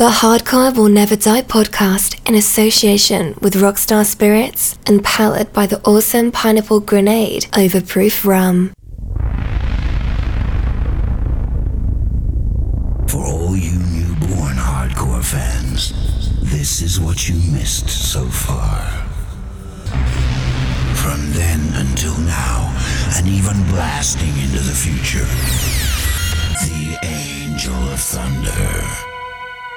The Hardcore Will Never Die podcast in association with Rockstar Spirits and powered by the awesome Pineapple Grenade Overproof Rum. For all you newborn hardcore fans, this is what you missed so far. From then until now, and even blasting into the future, the Angel of Thunder.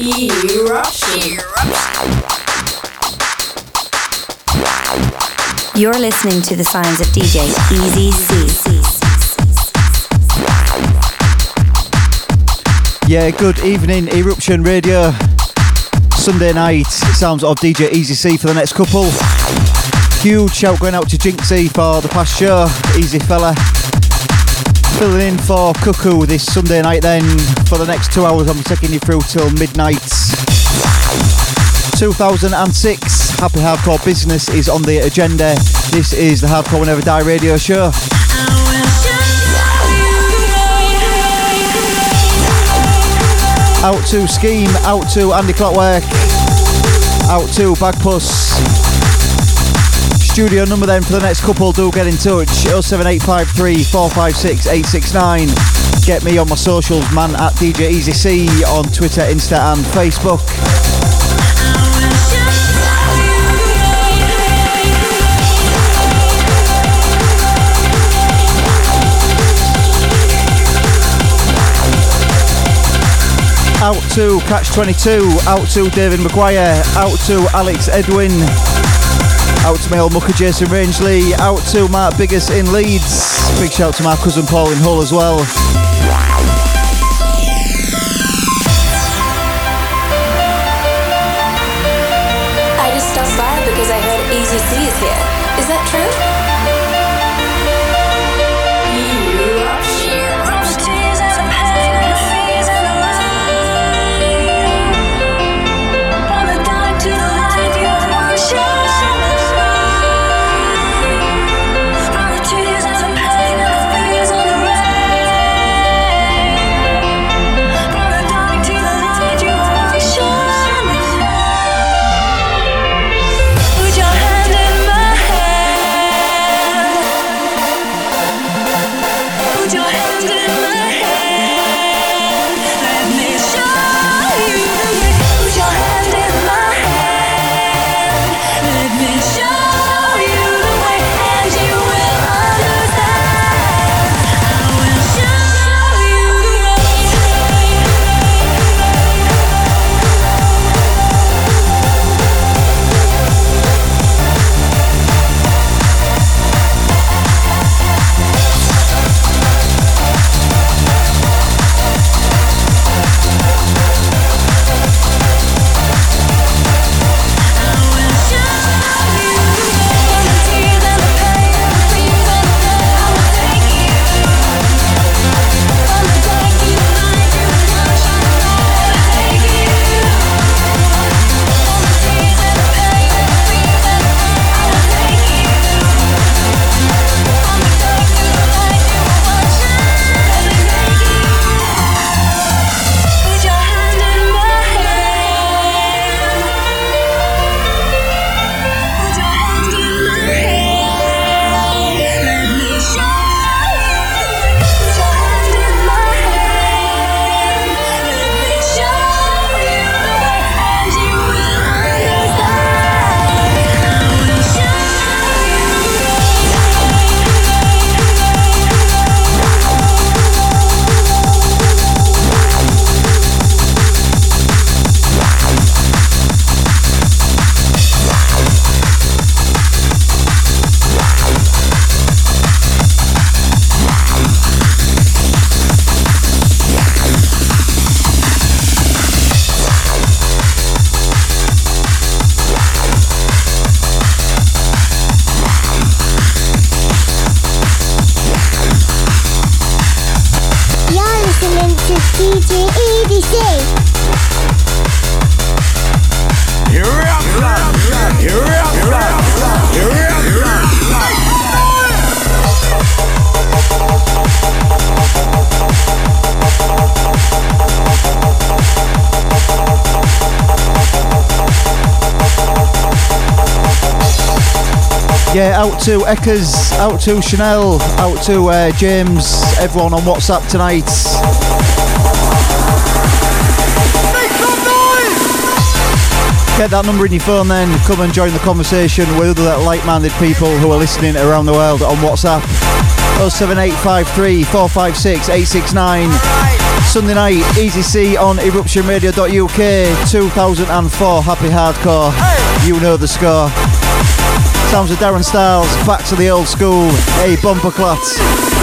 Eruption. You're listening to the sounds of DJ Easy C. Yeah, good evening, Eruption Radio. Sunday night, sounds of DJ Easy C for the next couple. Huge shout going out to Jinxie for the past show, Easy Fella. Filling in for Cuckoo this Sunday night then. For the next two hours, I'm taking you through till midnight. 2006, Happy Hardcore Business is on the agenda. This is the Hardcore Never Die radio show. Out to Scheme, out to Andy Clockwork, out to Bagpuss. Studio number then for the next couple, do get in touch 07853 456 869. Get me on my socials, man at DJ Easy C on Twitter, Insta, and Facebook. Out to Catch 22, out to David Maguire, out to Alex Edwin, out to my old mucker Jason Rangeley, out to Mark biggest in Leeds. Big shout to my cousin Paul in Hull as well. To Eckers, out to Chanel, out to uh, James, everyone on WhatsApp tonight. Get that number in your phone then, come and join the conversation with other like-minded people who are listening around the world on WhatsApp. 07853 456 869. Sunday night, Easy C on eruptionradio.uk 2004 Happy Hardcore. You know the score. Sounds of Darren Styles, back to the old school. Hey, bumper clats.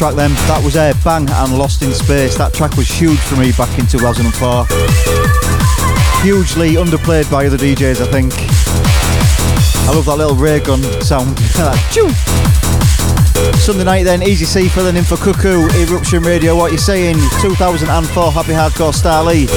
Track then. That was a uh, Bang and Lost in Space. That track was huge for me back in 2004. Hugely underplayed by other DJs, I think. I love that little ray gun sound. Sunday night then, Easy C filling in for Cuckoo, Eruption Radio, what you saying? 2004 Happy Hardcore Star Lee.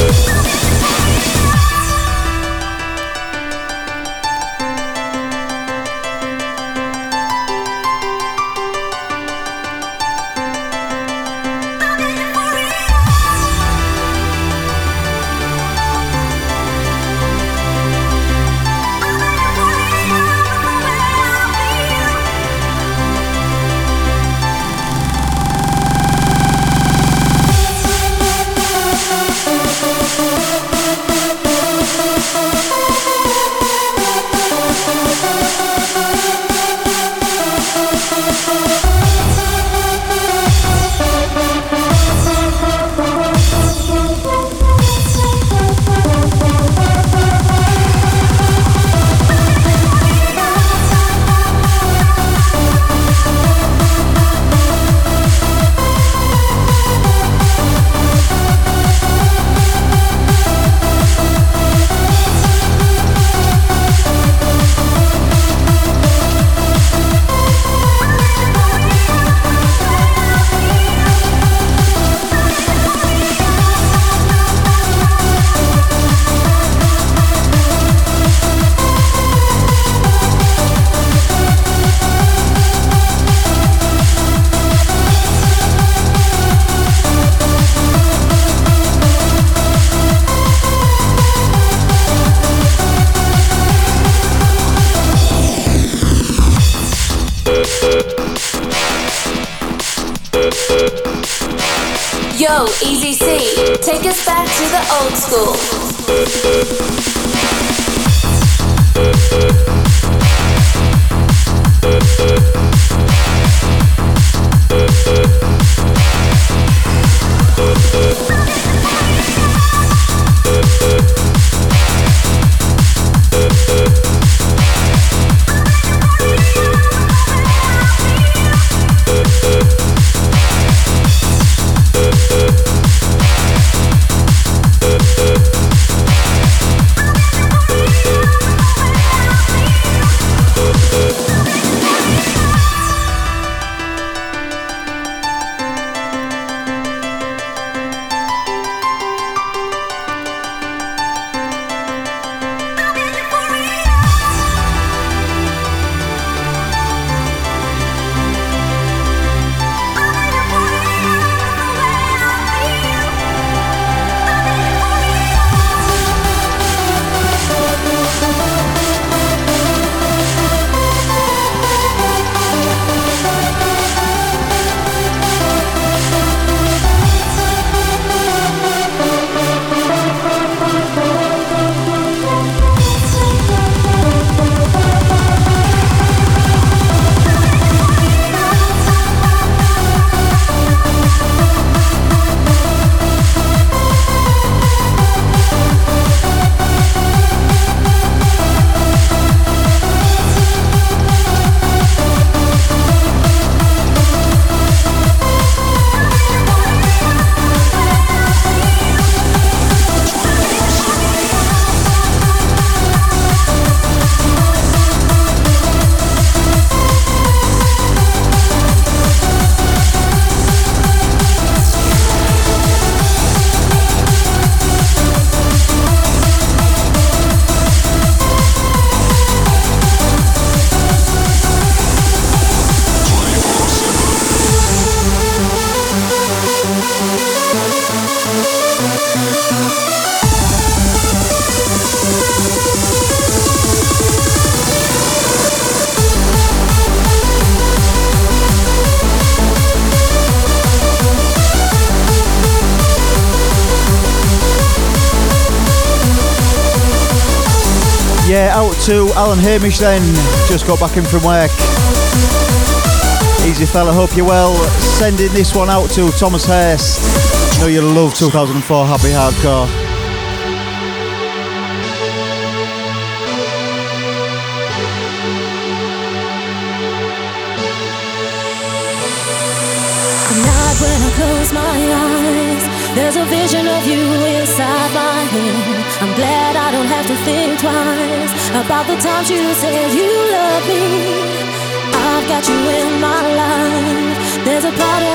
on Hamish then. Just got back in from work. Easy fella, hope you're well. Sending this one out to Thomas Hurst. Know you love 2004 Happy Hardcore. There's a vision of you inside my head. I'm glad I don't have to think twice about the times you said you love me. I've got you in my life. There's a part of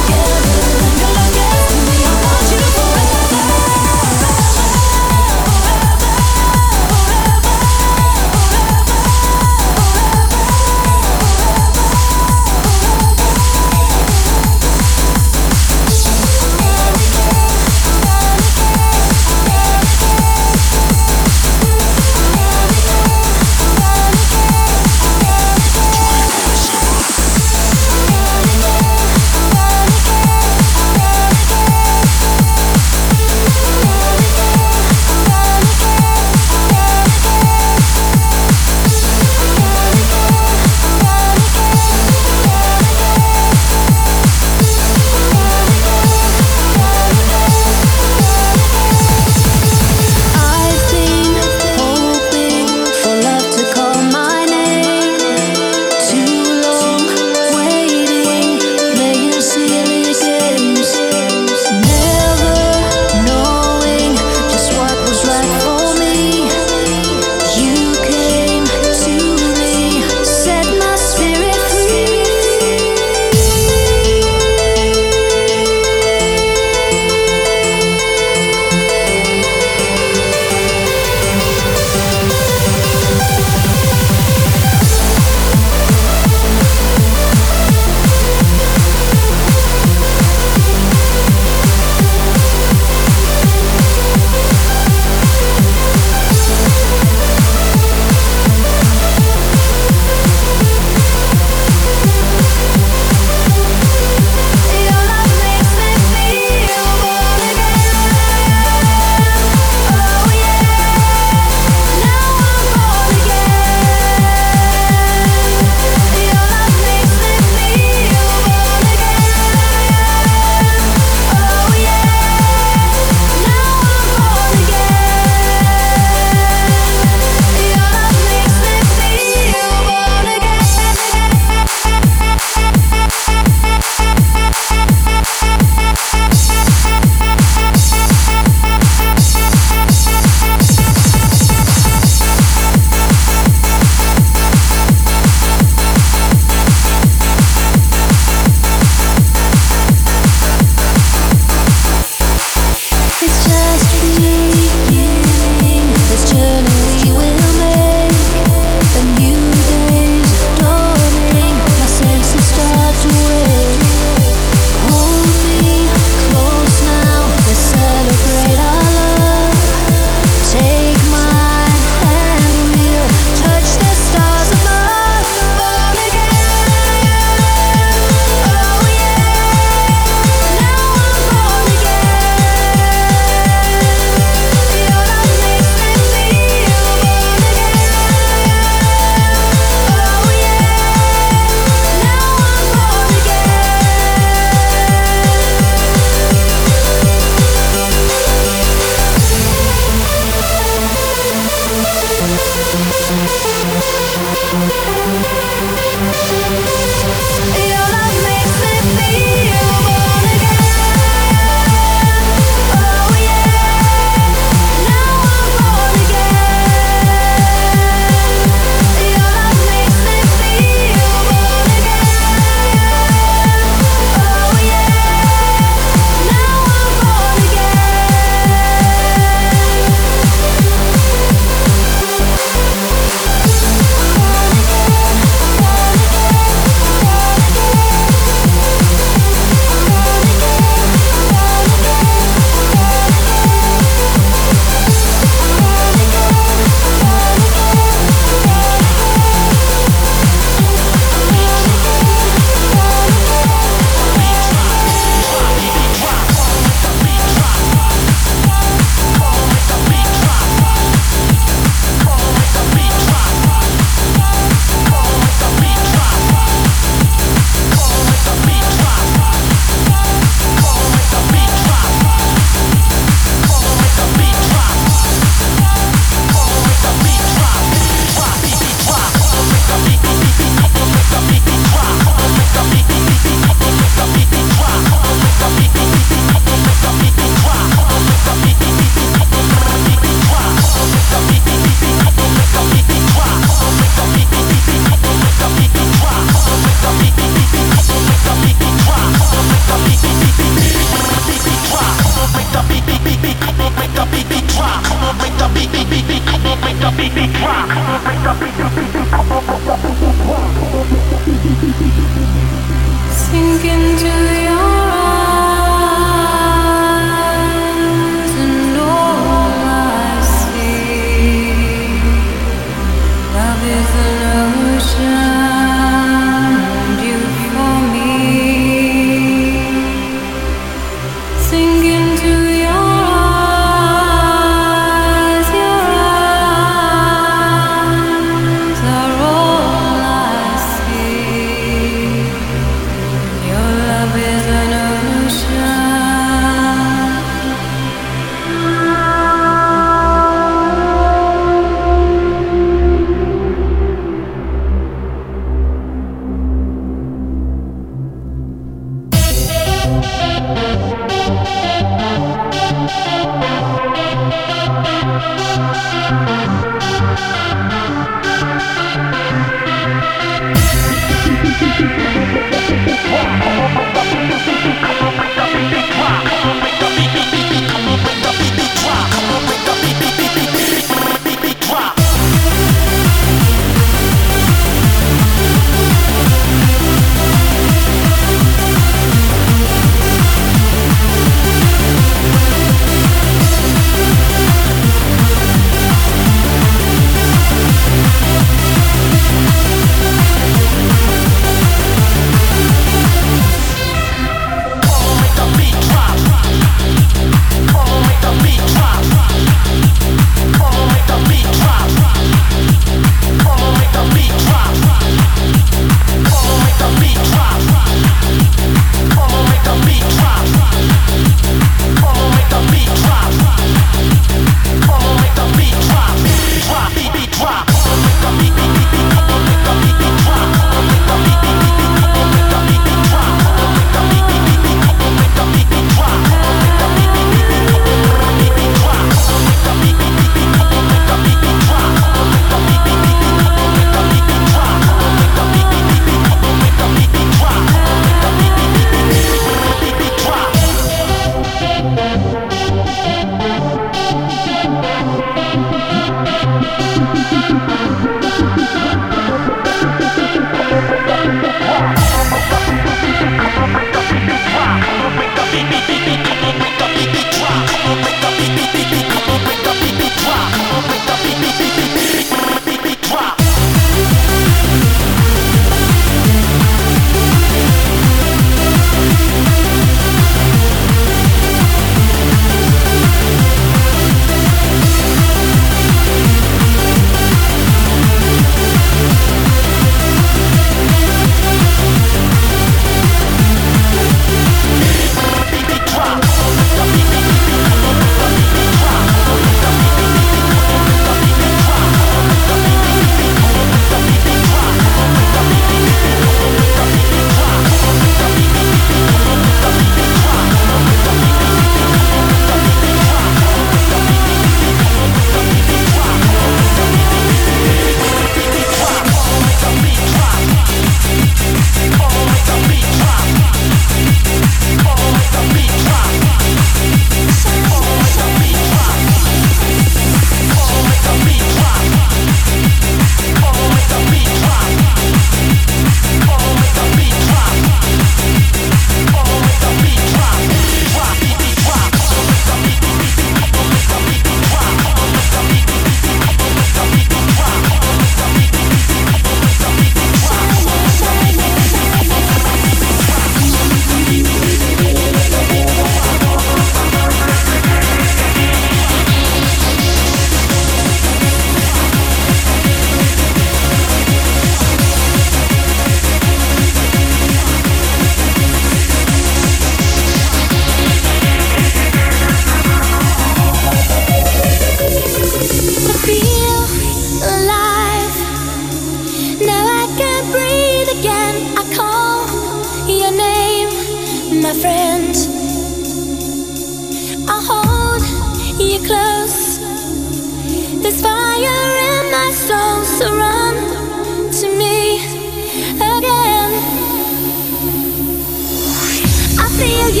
eruption.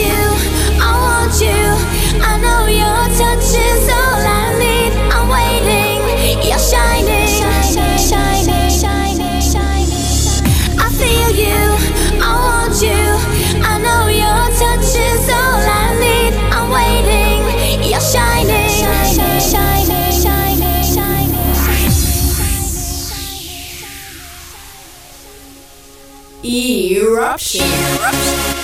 eruption.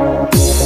What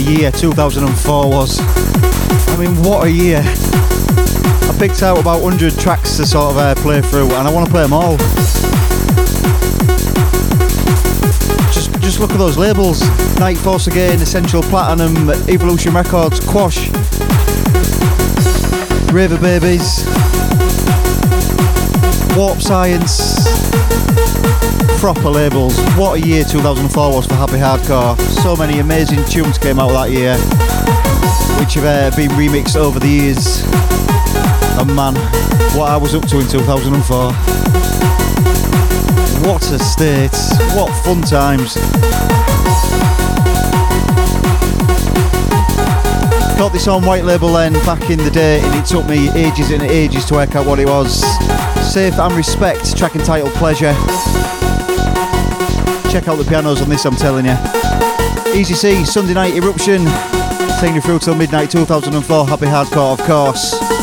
year 2004 was. I mean, what a year. I picked out about 100 tracks to sort of uh, play through, and I want to play them all. Just, just look at those labels: Night Force again, Essential Platinum, Evolution Records, Quosh, Raver Babies, Warp Science. Proper labels. What a year 2004 was for Happy Hardcore. So many amazing tunes came out that year, which have uh, been remixed over the years. And man, what I was up to in 2004. What a state. What fun times. Got this on white label then back in the day and it took me ages and ages to work out what it was. Safe and Respect, track and title Pleasure. Check out the pianos on this, I'm telling you. Easy C, Sunday Night Eruption, taking you through till midnight 2004. Happy Hardcore, of course.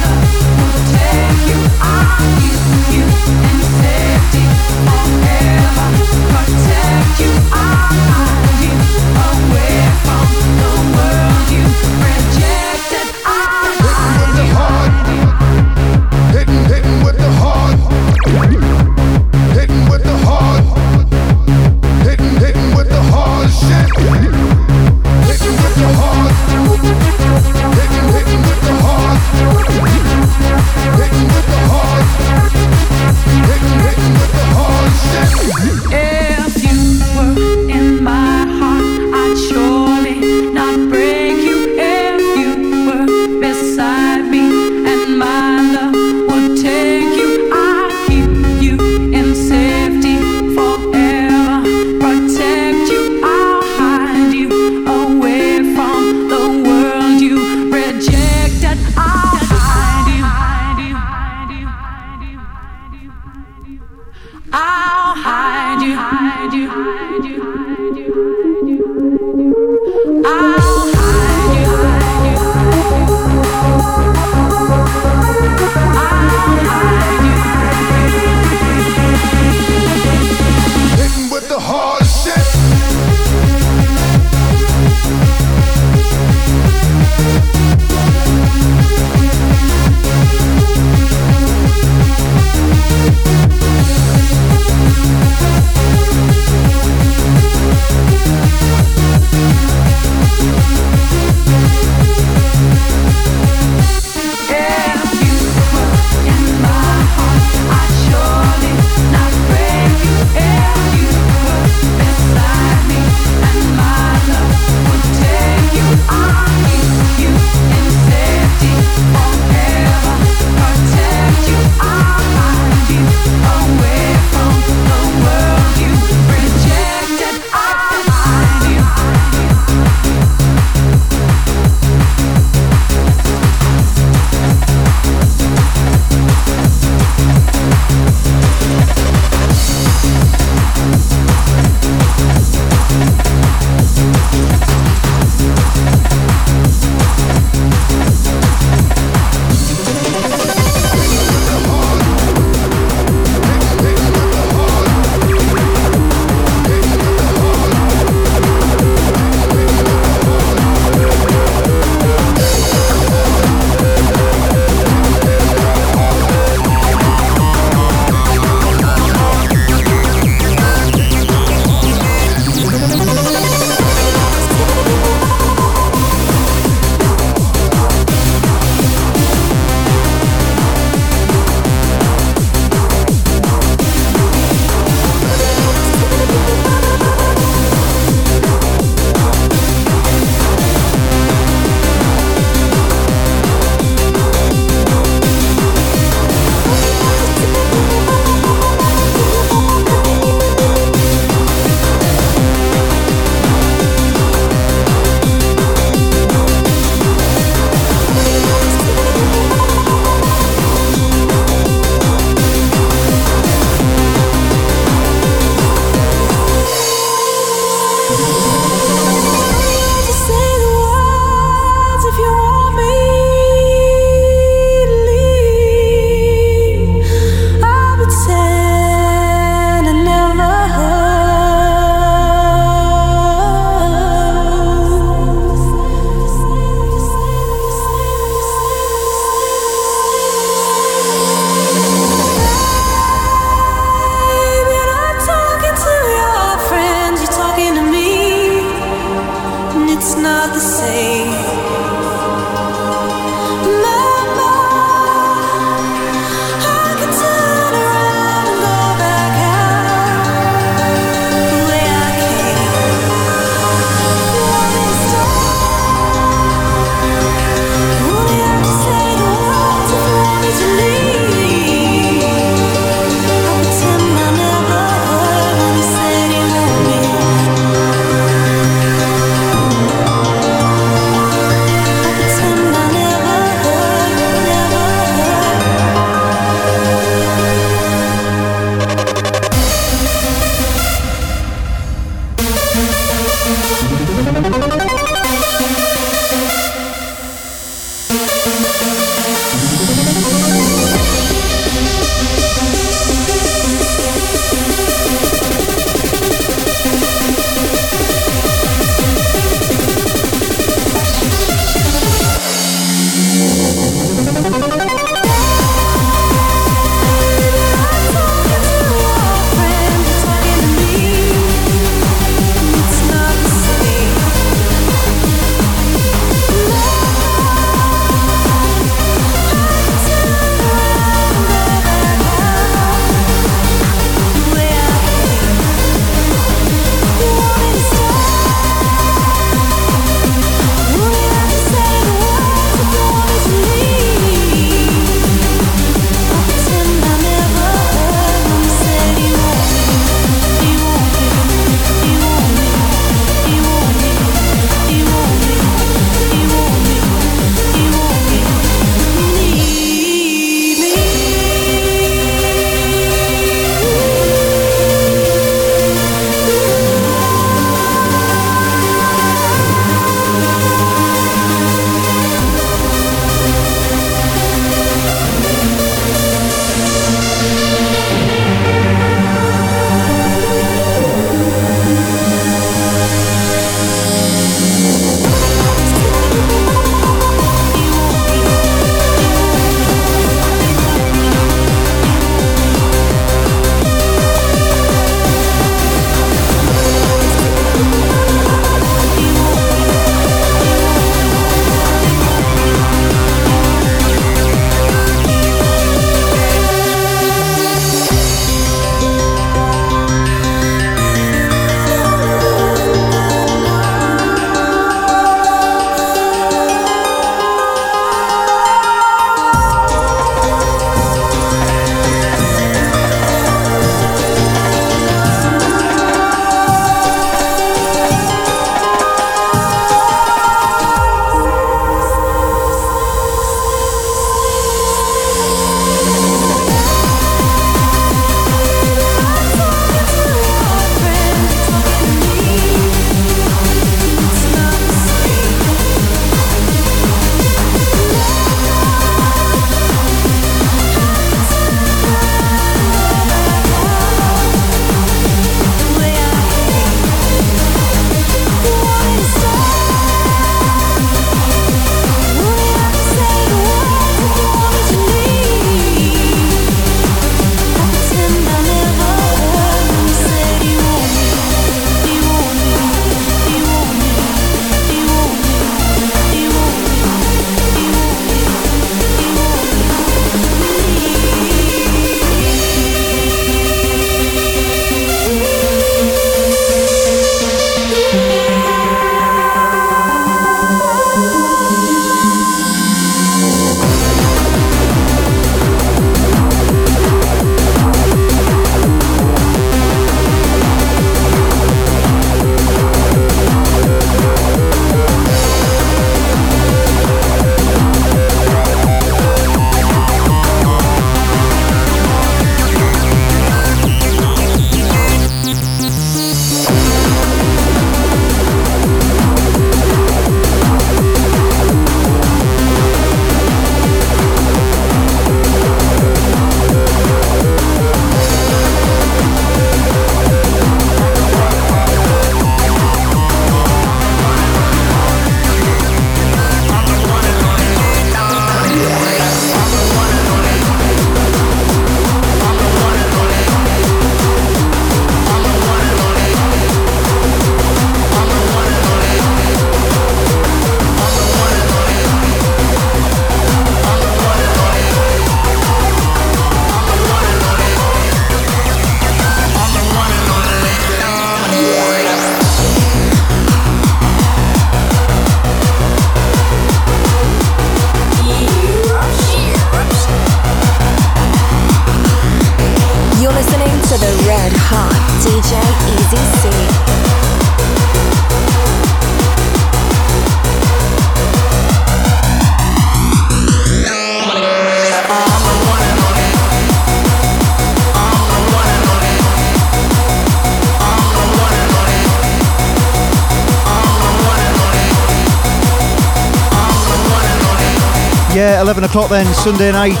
Yeah, 11 o'clock then, Sunday night.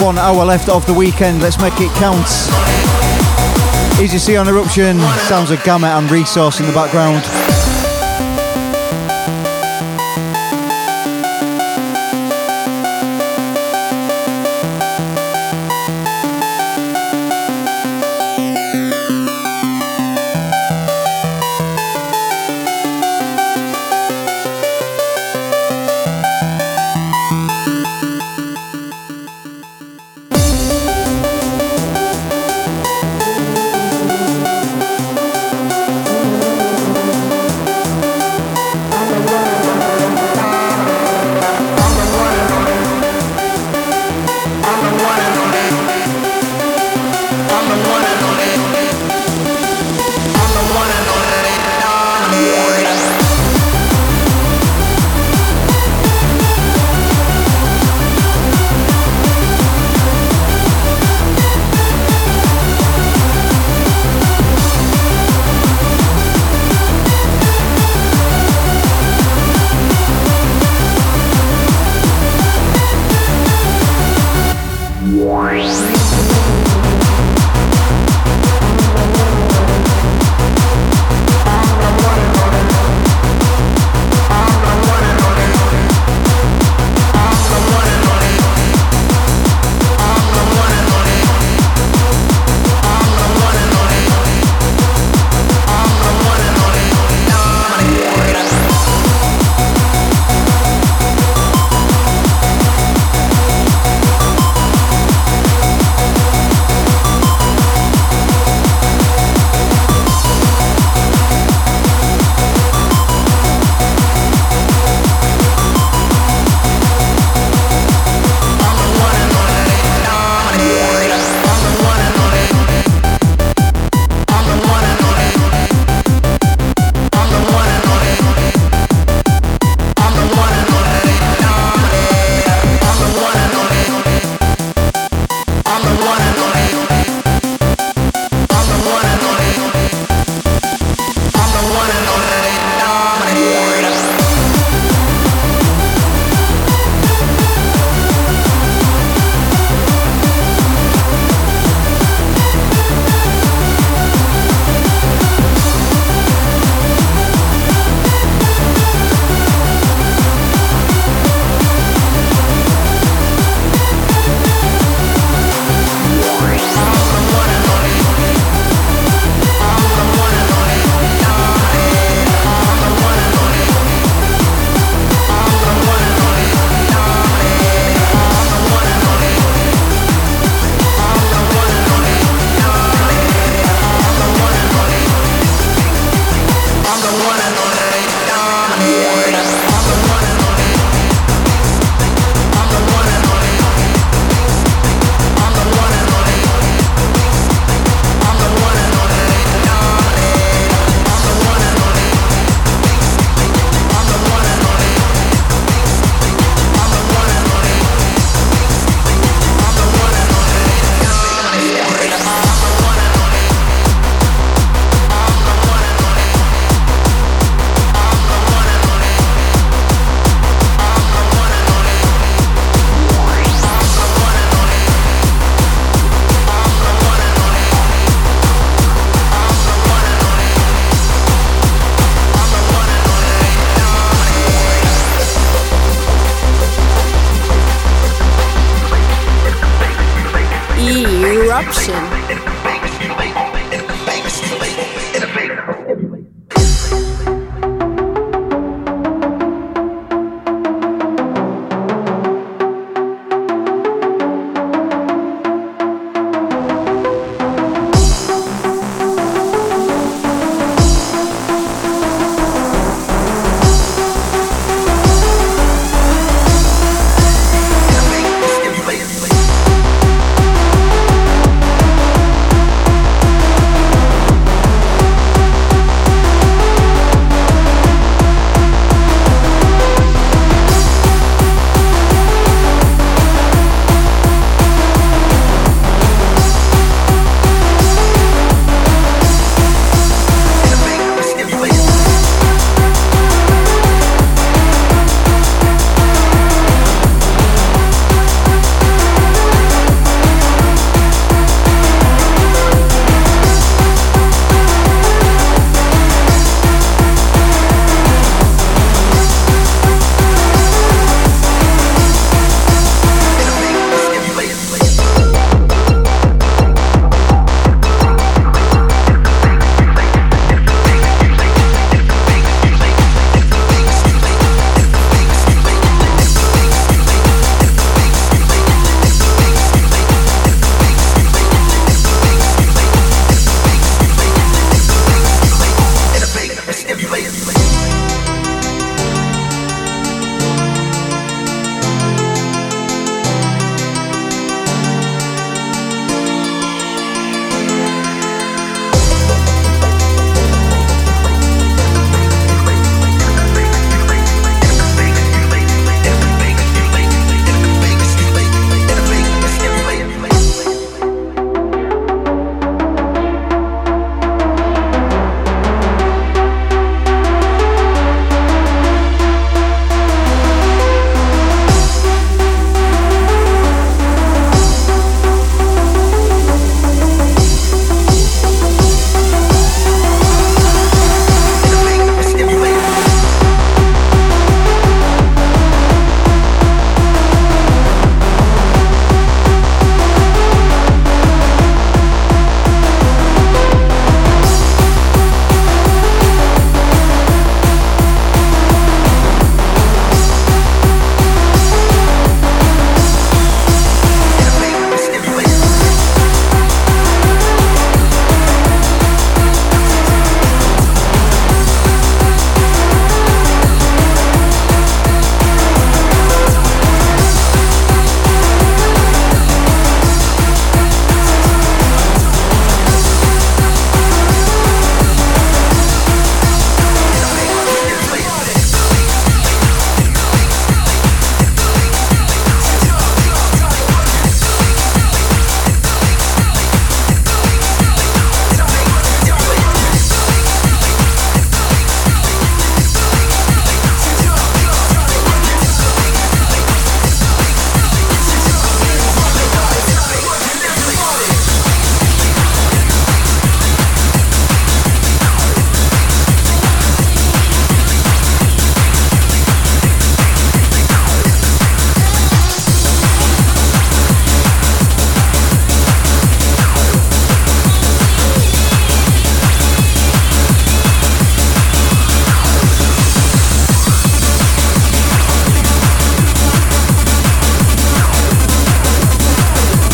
One hour left of the weekend. Let's make it count. Easy C on Eruption. Sounds of Gamma and Resource in the background.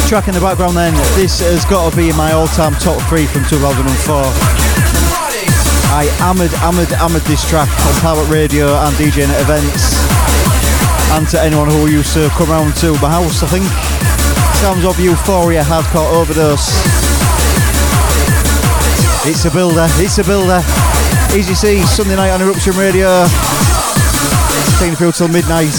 Track in the background then, this has got to be my all-time top three from 2004. I hammered, hammered, hammered this track on Pirate Radio and DJing at events. And to anyone who used to come round to my house, I think. Sounds of Euphoria Hardcore Overdose. It's a builder, it's a builder. Easy C, Sunday night on Eruption Radio. Taking you through till midnight.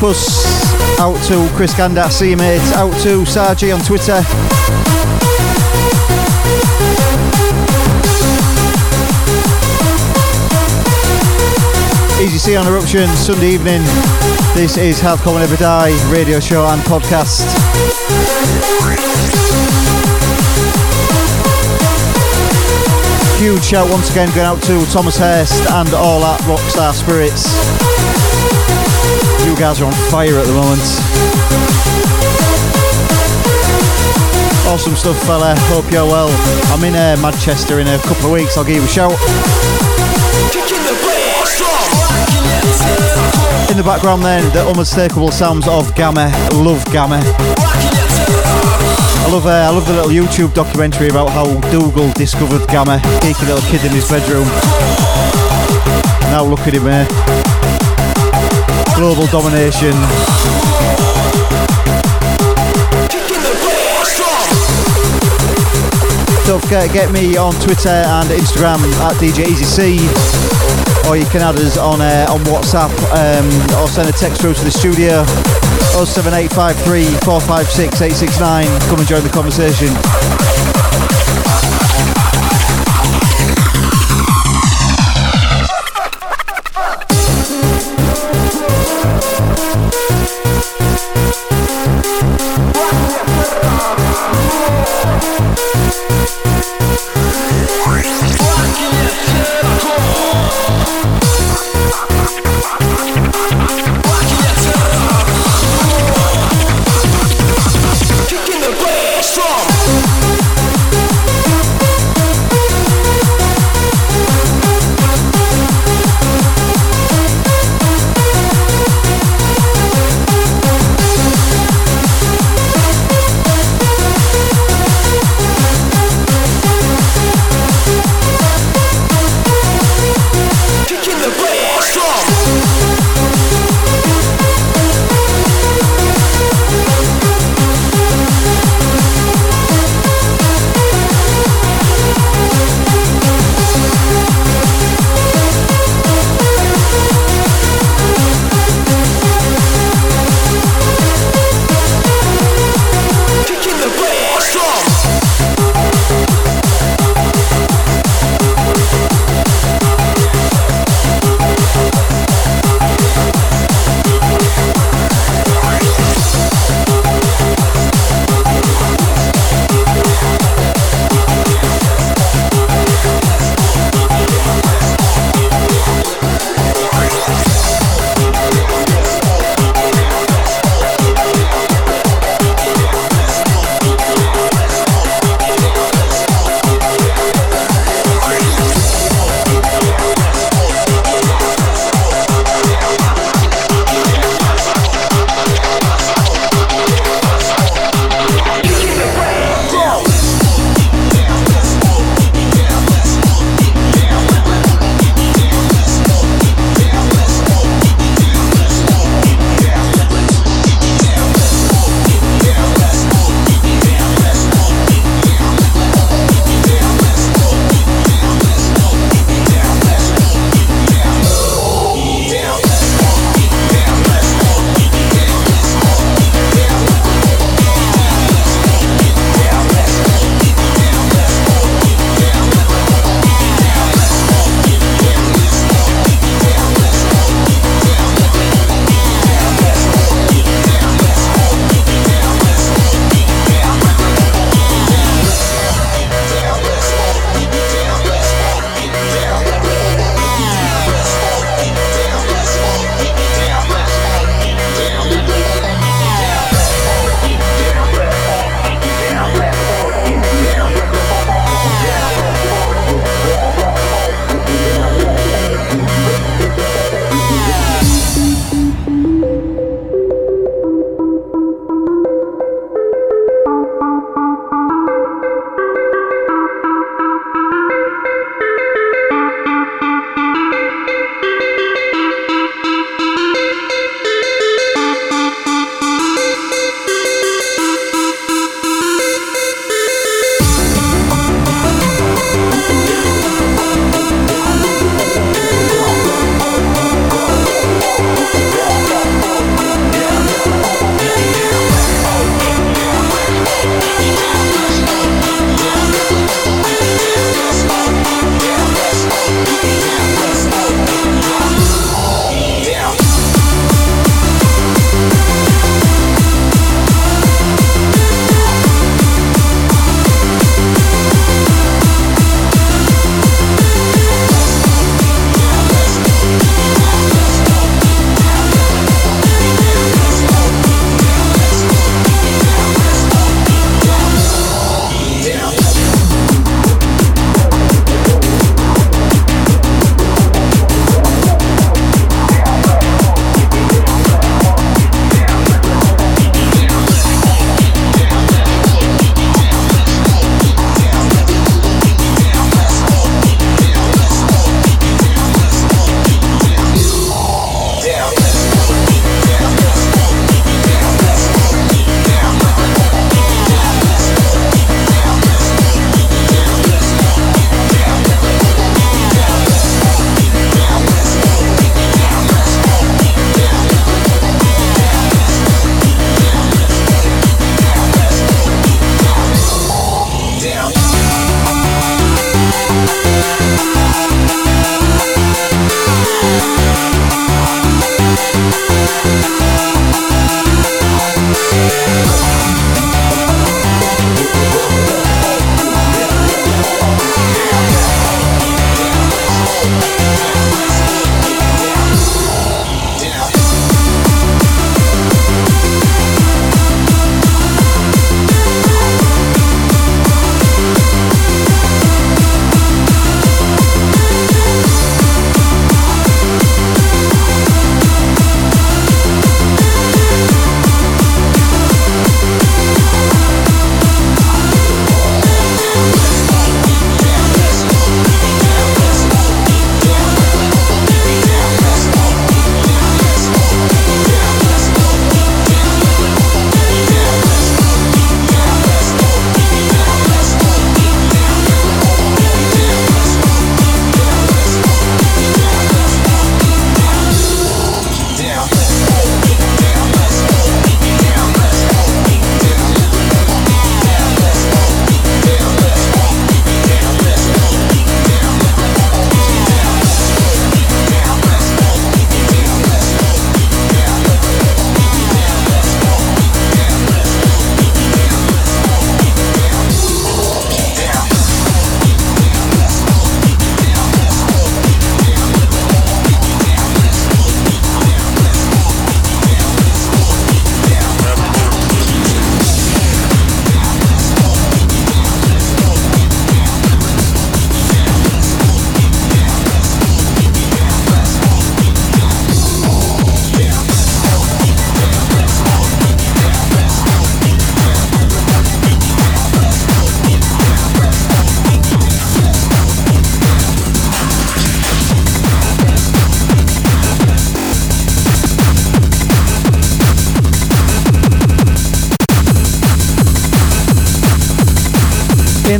To out to Chris Ganda, see you mate, out to Sargi on Twitter. Easy C on Eruption, Sunday evening. This is Hardcore Will Never Die radio show and podcast. Huge shout once again going out to Thomas Hurst and all at Rockstar Spirits. You guys are on fire at the moment. Awesome stuff, fella. Hope you're well. I'm in uh, Manchester in a couple of weeks. I'll give you a shout. In the background, then, the unmistakable sounds of Gammer. Love Gammer. I love, uh, I love the little YouTube documentary about how Dougal discovered Gammer, geeky little kid in his bedroom. Now look at him here. Global domination. Don't forget get me on Twitter and Instagram at DJ Easy C, or you can add us on uh, on WhatsApp um, or send a text through to the studio 07853 456 869. Come and join the conversation.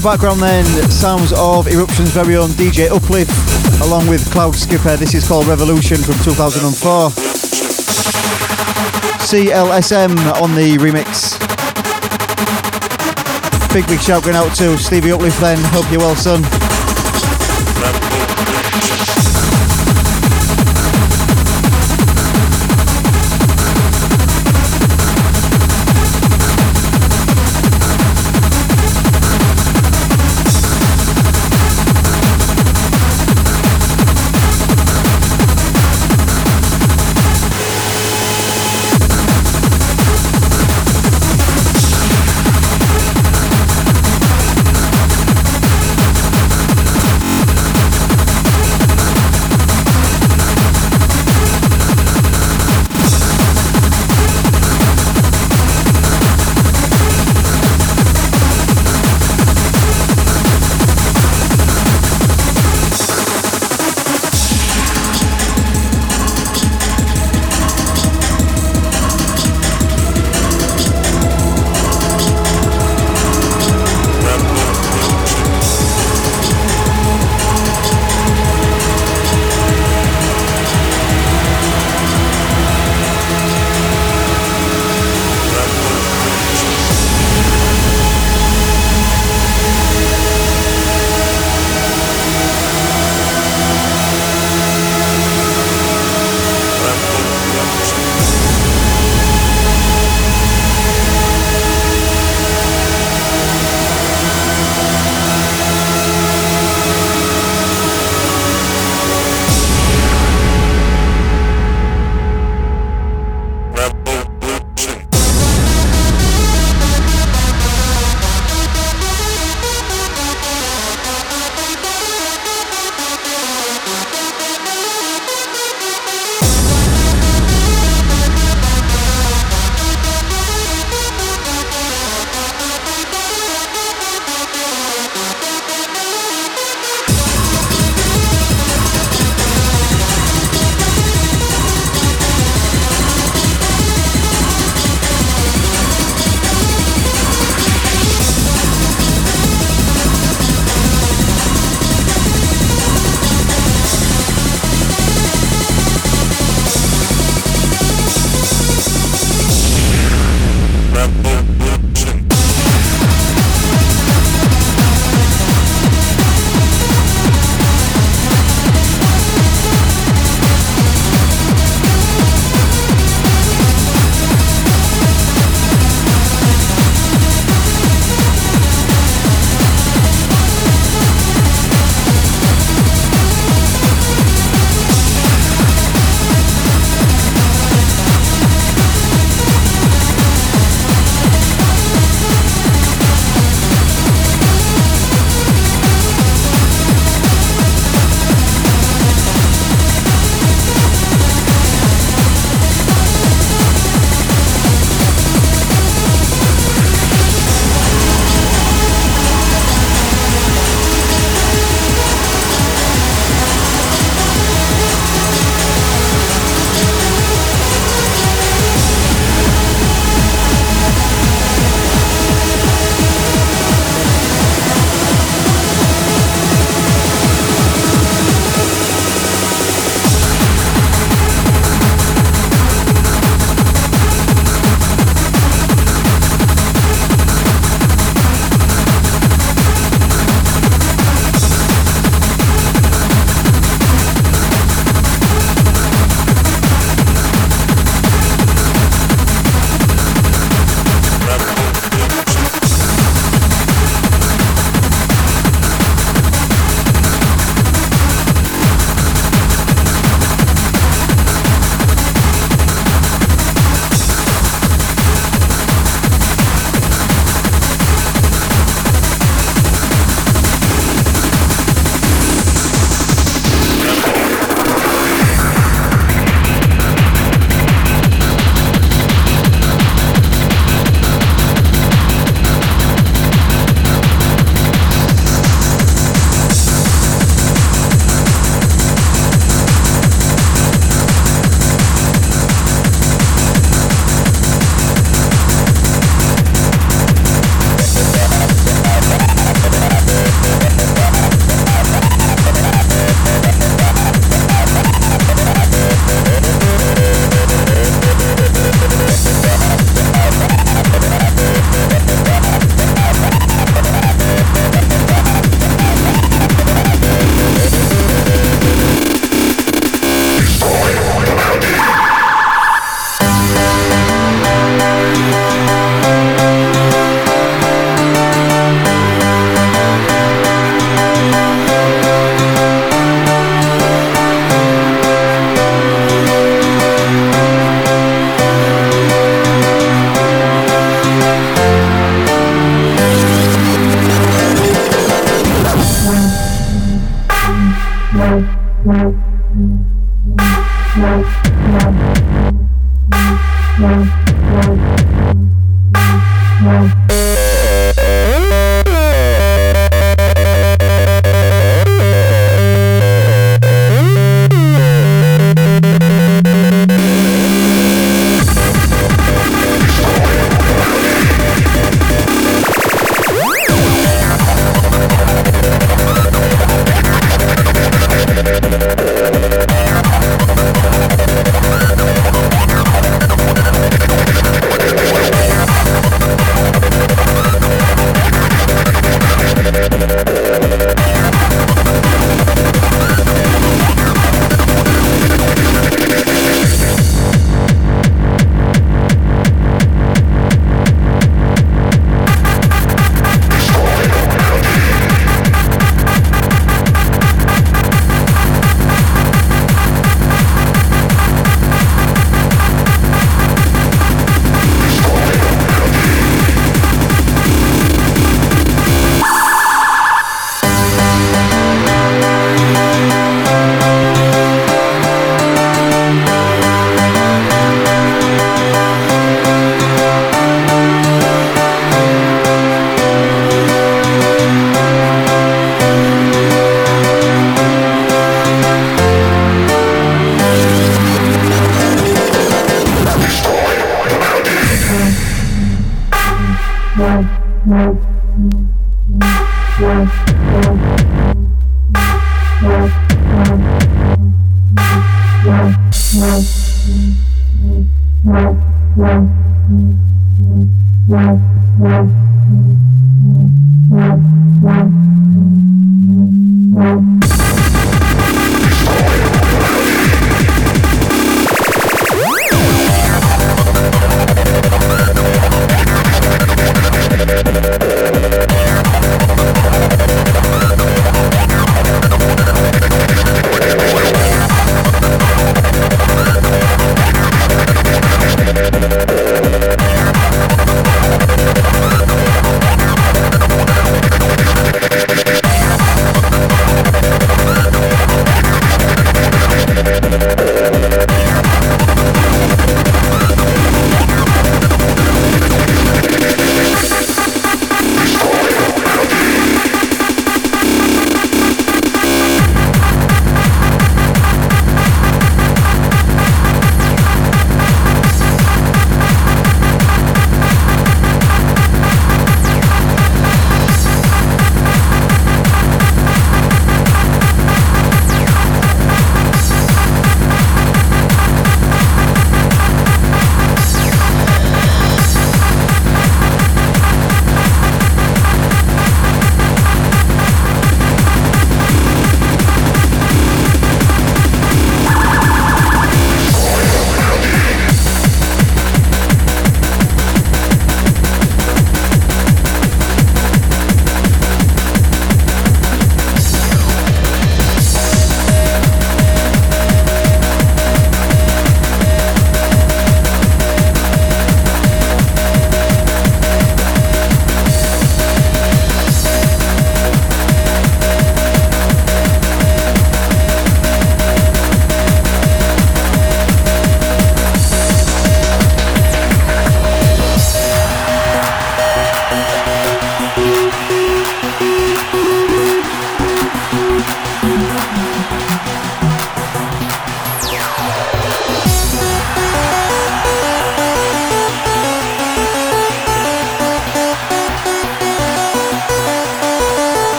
The background, then, sounds of Eruption's very own DJ Uplift, along with Cloud Skipper. This is called Revolution from 2004. CLSM on the remix. Big, big shout going out to Stevie Uplift, then. Hope you're well, son.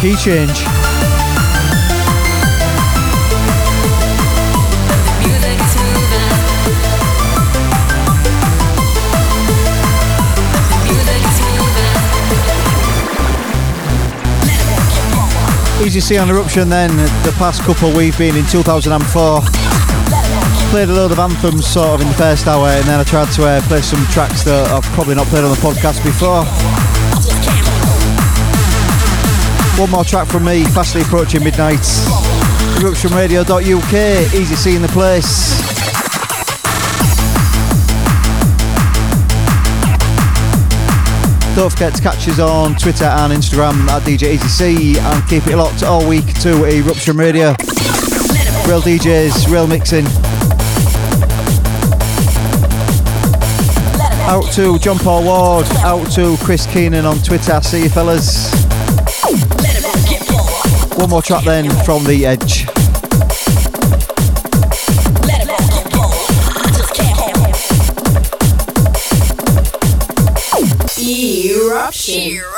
Key change. Easy C on Eruption then, the past couple we've been in 2004. Played a load of anthems sort of in the first hour and then I tried to uh, play some tracks that I've probably not played on the podcast before. One more track from me, fastly approaching midnight. Eruptionradio.uk, easy in the place. Don't forget to catch us on Twitter and Instagram at DJ Easy C and keep it locked all week to Eruption Radio. Real DJs, real mixing. Out to John Paul Ward, out to Chris Keenan on Twitter. See you fellas. One more track then from The Edge. Eruption.